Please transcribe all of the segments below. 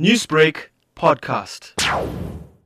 Newsbreak podcast.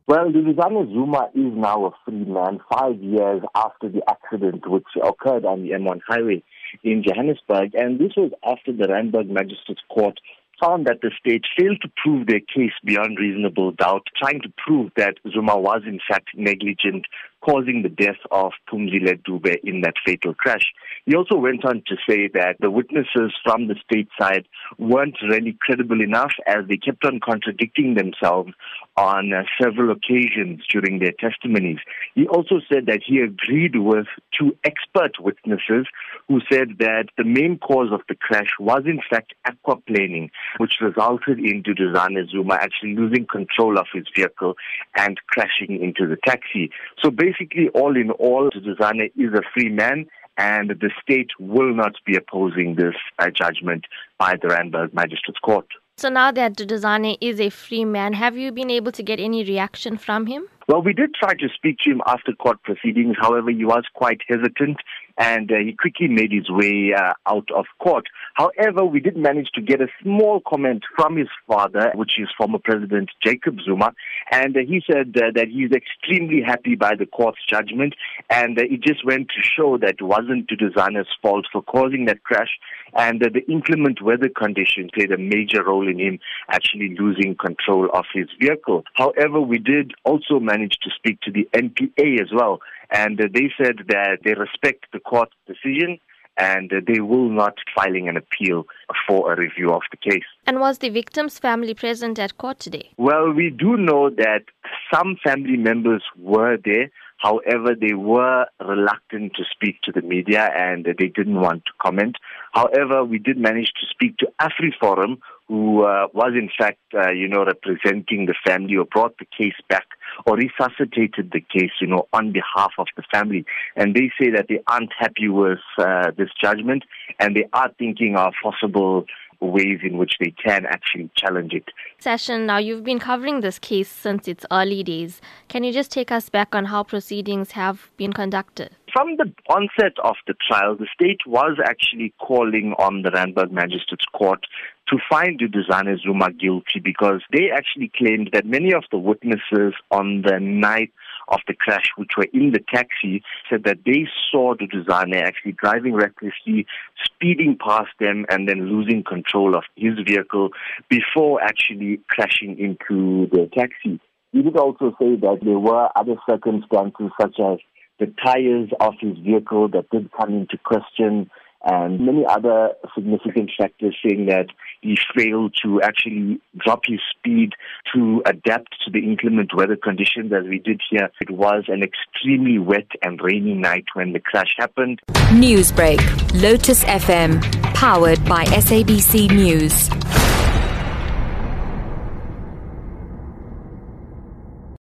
Well, Duduzane Zuma is now a free man five years after the accident which occurred on the M1 highway in Johannesburg. And this was after the Randburg Magistrates Court found that the state failed to prove their case beyond reasonable doubt, trying to prove that Zuma was in fact negligent, causing the death of Phumzile Dube in that fatal crash. He also went on to say that the witnesses from the state side weren't really credible enough as they kept on contradicting themselves on uh, several occasions during their testimonies. He also said that he agreed with two expert witnesses who said that the main cause of the crash was in fact aquaplaning, which resulted in Duduzane Zuma actually losing control of his vehicle and crashing into the taxi. So basically, all in all, Duduzane is a free man and the state will not be opposing this uh, judgment by the Randburg Magistrates Court. So now that Duduzane is a free man, have you been able to get any reaction from him? Well, we did try to speak to him after court proceedings. However, he was quite hesitant and uh, he quickly made his way uh, out of court. However, we did manage to get a small comment from his father, which is former President Jacob Zuma, and uh, he said that he's extremely happy by the court's judgment, and it just went to show that it wasn't Duduzane's fault for causing that crash, and the inclement weather conditions played a major role in him actually losing control of his vehicle. However, we did also manage to speak to the NPA as well, and uh, they said that they respect the court decision and uh, they will not filing an appeal for a review of the case. And was the victim's family present at court today? Well, we do know that some family members were there. However, they were reluctant to speak to the media and they didn't want to comment. However, we did manage to speak to AfriForum, who uh, was in fact, uh, you know, representing the family or brought the case back or resuscitated the case, you know, on behalf of the family. And they say that they aren't happy with uh, this judgment and they are thinking of possible ways in which they can actually challenge it. Sashin, now you've been covering this case since its early days. Can you just take us back on how proceedings have been conducted? From the onset of the trial, the state was actually calling on the Randburg Magistrates Court to find Duduzane Zuma guilty because they actually claimed that many of the witnesses on the night of the crash, which were in the taxi, said that they saw Duduzane actually driving recklessly, speeding past them, and then losing control of his vehicle before actually crashing into the taxi. He did also say that there were other circumstances such as the tires of his vehicle that did come into question and many other significant factors saying that he failed to actually drop his speed to adapt to the inclement weather conditions as we did here. It was an extremely wet and rainy night when the crash happened. Newsbreak, Lotus FM, powered by SABC News.